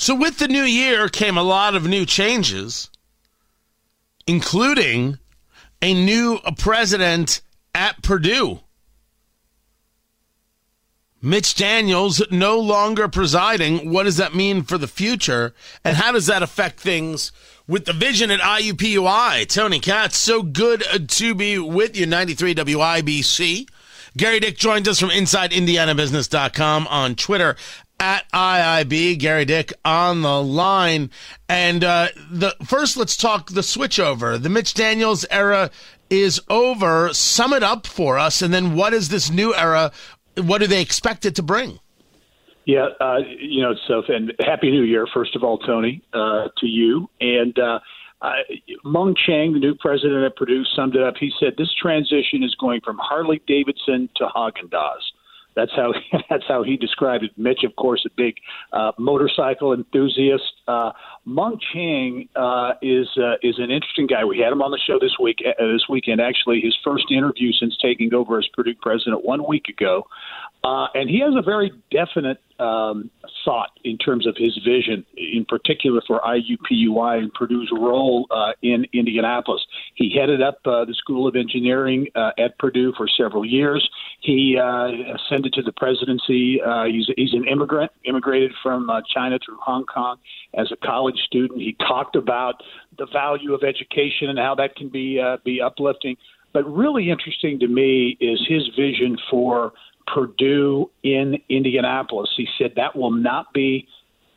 So, with the new year came a lot of new changes, including a new president at Purdue. Mitch Daniels no longer presiding. What does that mean for the future? And how does that affect things with the vision at IUPUI? Tony Katz, so good to be with you. 93 WIBC. Gary Dick joins us from InsideIndianaBusiness.com on Twitter at IIB. Gary Dick on the line. And uh, the first, let's talk the switchover. The Mitch Daniels era is over. Sum it up for us. And then what is this new era? What do they expect it to bring? Yeah, uh, you know, so and happy New Year, first of all, Tony, uh, to you. And uh, uh, Mung Chiang, the new president at Purdue, summed it up. He said this transition is going from Harley Davidson to Haagen Dazs. That's how that's how he described it. Mitch, of course, a big uh, motorcycle enthusiast. Uh, Mung Chiang uh, is uh, is an interesting guy. We had him on the show this week uh, this weekend. Actually, his first interview since taking over as Purdue president one week ago, uh, and he has a very definite um, thought in terms of his vision, in particular for IUPUI and Purdue's role uh, in Indianapolis. He headed up uh, the School of Engineering uh, at Purdue for several years. He uh, ascended to the presidency. Uh, he's, he's an immigrant, immigrated from uh, China through Hong Kong as a college student. He talked about the value of education and how that can be be uplifting. But really interesting to me is his vision for Purdue in Indianapolis. He said that will not be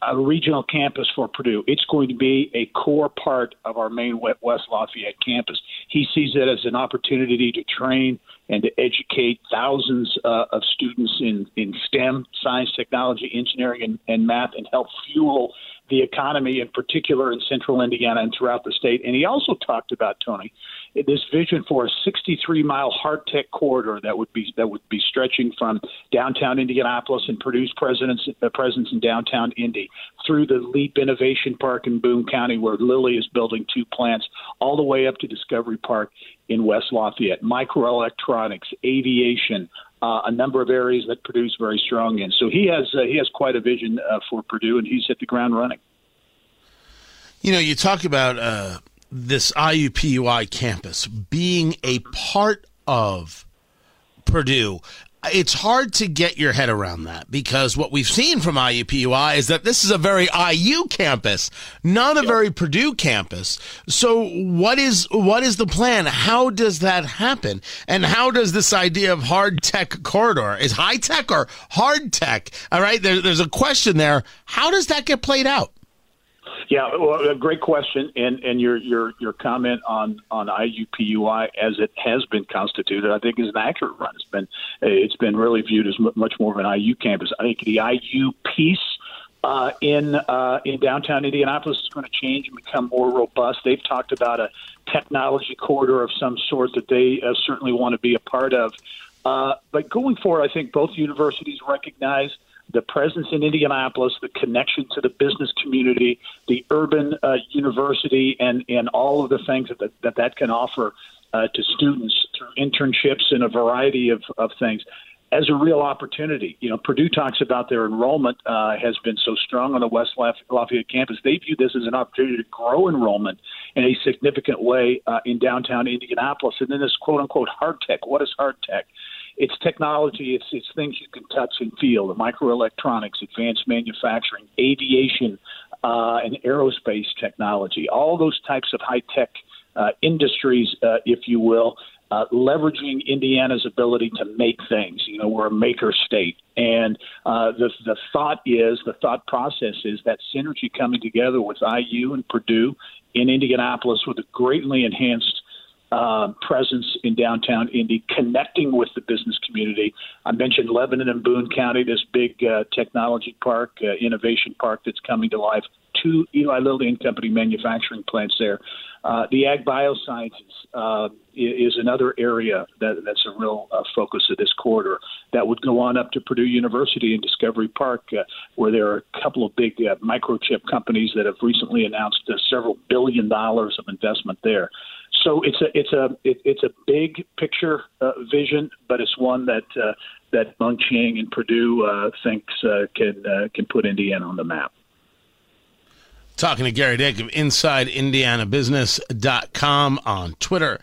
a regional campus for Purdue. It's going to be a core part of our main West Lafayette campus. He sees it as an opportunity to train and to educate thousands uh, of students in, in STEM, science, technology, engineering, and, and math, and help fuel the economy, in particular in central Indiana and throughout the state. And he also talked about Tony this vision for a 63 mile hard tech corridor that would be that would be stretching from downtown Indianapolis and Purdue's presence uh, presence in downtown Indy through the Leap Innovation Park in Boone County, where Lilly is building two plants, all the way up to Discovery Park in West Lafayette. Microelectronics, aviation, uh, a number of areas that Purdue's very strong in. So he has uh, he has quite a vision uh, for Purdue, and he's hit the ground running. You know, you talk about uh, this IUPUI campus being a part of Purdue. It's hard to get your head around that because what we've seen from IUPUI is that this is a very IU campus, not a yep. very Purdue campus. So what is what is the plan? How does that happen? And how does this idea of hard tech corridor is high tech or hard tech? All right, there, there's a question there. How does that get played out? Yeah, well, a great question, and and your your your comment on on IUPUI as it has been constituted, I think, is an accurate run. It's been it's been really viewed as much more of an IU campus. I think the IU piece. Uh, in uh, in downtown Indianapolis is going to change and become more robust. They've talked about a technology corridor of some sort that they uh, certainly want to be a part of. Uh, but going forward, I think both universities recognize the presence in Indianapolis, the connection to the business community, the urban uh, university, and, and all of the things that that, that can offer uh, to students through internships and a variety of, of things as a real opportunity. You know, Purdue talks about their enrollment uh, has been so strong on the West Lafayette campus. They view this as an opportunity to grow enrollment in a significant way uh, in downtown Indianapolis. And then this quote unquote hard tech. What is hard tech? It's technology, it's it's things you can touch and feel, the microelectronics, advanced manufacturing, aviation, uh, and aerospace technology, all those types of high tech uh, industries, uh, if you will. Uh, leveraging Indiana's ability to make things. You know, we're a maker state, and uh, the the thought is the thought process is that synergy coming together with IU and Purdue in Indianapolis with a greatly enhanced uh, presence in downtown Indy, connecting with the business community. I mentioned Lebanon and Boone County, this big uh, technology park, uh, innovation park that's coming to life. two Eli Lilly and Company manufacturing plants there. Uh, the ag biosciences uh, is another area that, that's a real focus of this quarter. That would go on up to Purdue University and Discovery Park, where there are a couple of big microchip companies that have recently announced several billion dollars of investment there. So it's a it's a it, it's a big picture uh, vision, but it's one that uh, that Mung Chiang and Purdue uh, thinks uh, can uh, can put Indiana on the map. Talking to Gary Dick of InsideIndianaBusiness.com on Twitter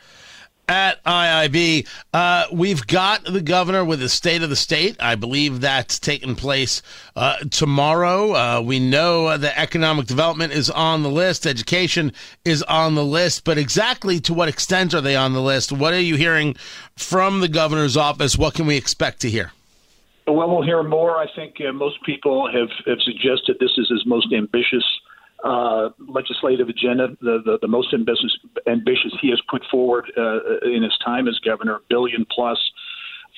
at IIB. Uh, we've got the governor with the state of the state. I believe that's taking place uh, tomorrow. Uh, we know that economic development is on the list, education is on the list, but exactly to what extent are they on the list? What are you hearing from the governor's office? What can we expect to hear? Well, we'll hear more. I think uh, most people have, have suggested this is his most ambitious uh, legislative agenda, the, the, the most ambitious, ambitious he has put forward uh, in his time as governor, billion plus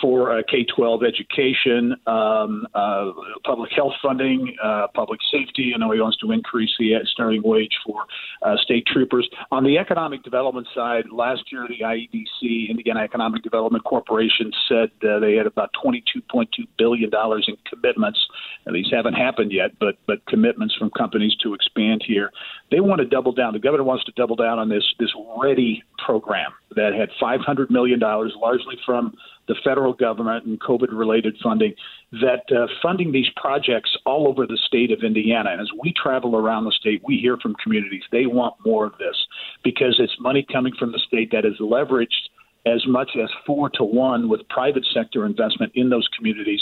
for uh, K 12 education, um, uh, public health funding, uh, public safety. I know he wants to increase the starting wage for uh, state troopers. On the economic development side, last year the IEDC, Indiana Economic Development Corporation, said uh, they had about $22.2 billion in commitments. These haven't happened yet, but, but commitments from companies to expand here. They want to double down. The governor wants to double down on this, this READI program that had $500 million, largely from the federal government and COVID related funding, that uh, funding these projects all over the state of Indiana. And as we travel around the state, we hear from communities they want more of this because it's money coming from the state that is leveraged as much as four to one with private sector investment in those communities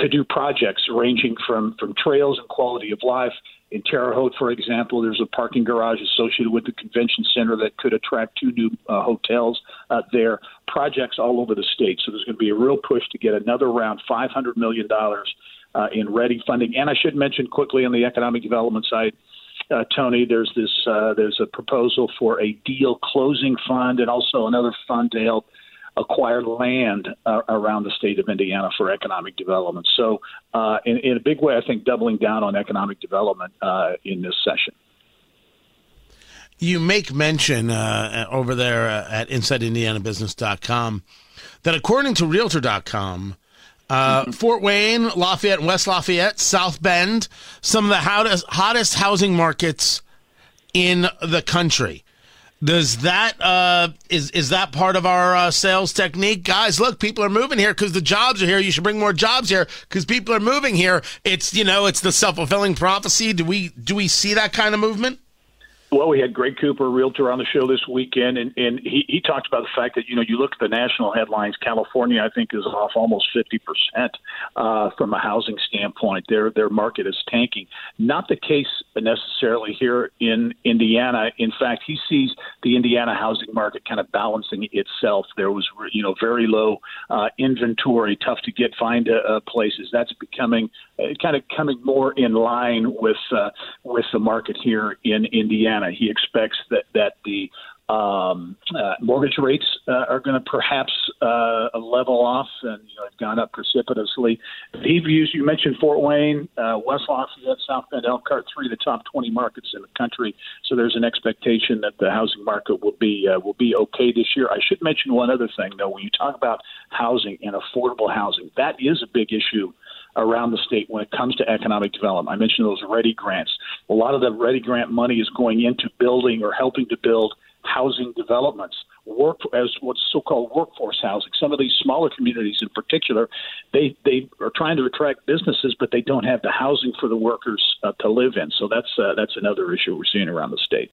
to do projects ranging from, from trails and quality of life in Terre Haute, for example, there's a parking garage associated with the convention center that could attract two new uh, hotels uh, there. Projects all over the state. So there's going to be a real push to get another round, $500 million uh, in READI funding. And I should mention quickly on the economic development side, uh, Tony, there's this uh, there's a proposal for a deal closing fund and also another fund to help acquire land uh, around the state of Indiana for economic development. So, uh, in, in, a big way, I think doubling down on economic development uh, in this session. You make mention uh, over there uh, at InsideIndianaBusiness.com that according to Realtor.com, uh, mm-hmm. Fort Wayne, Lafayette, West Lafayette, South Bend, some of the hottest, hottest housing markets in the country. Does that uh, is is that part of our uh, sales technique, guys? Look, people are moving here because the jobs are here. You should bring more jobs here because people are moving here. It's you know, it's the self fulfilling prophecy. Do we do we see that kind of movement? Well, we had Greg Cooper, realtor, on the show this weekend, and, and he, he talked about the fact that, you know, you look at the national headlines, California, I think, is off almost 50% uh, from a housing standpoint. Their, their market is tanking. Not the case necessarily here in Indiana. In fact, he sees the Indiana housing market kind of balancing itself. There was, you know, very low uh, inventory, tough to get, find uh, places. That's becoming uh, kind of coming more in line with, uh, with the market here in Indiana. He expects that that the um, uh, mortgage rates uh, are going to perhaps uh, level off and you know, have gone up precipitously. He views, you mentioned Fort Wayne, uh, West Lafayette, South Bend, Elkhart, three of the top 20 markets in the country. So there's an expectation that the housing market will be uh, will be okay this year. I should mention one other thing, though. When you talk about housing and affordable housing, that is a big issue around the state when it comes to economic development. I mentioned those READI grants. A lot of the READI grant money is going into building or helping to build housing developments, work as what's so-called workforce housing. Some of these smaller communities, in particular, they they are trying to attract businesses, but they don't have the housing for the workers uh, to live in. So that's uh, that's another issue we're seeing around the state.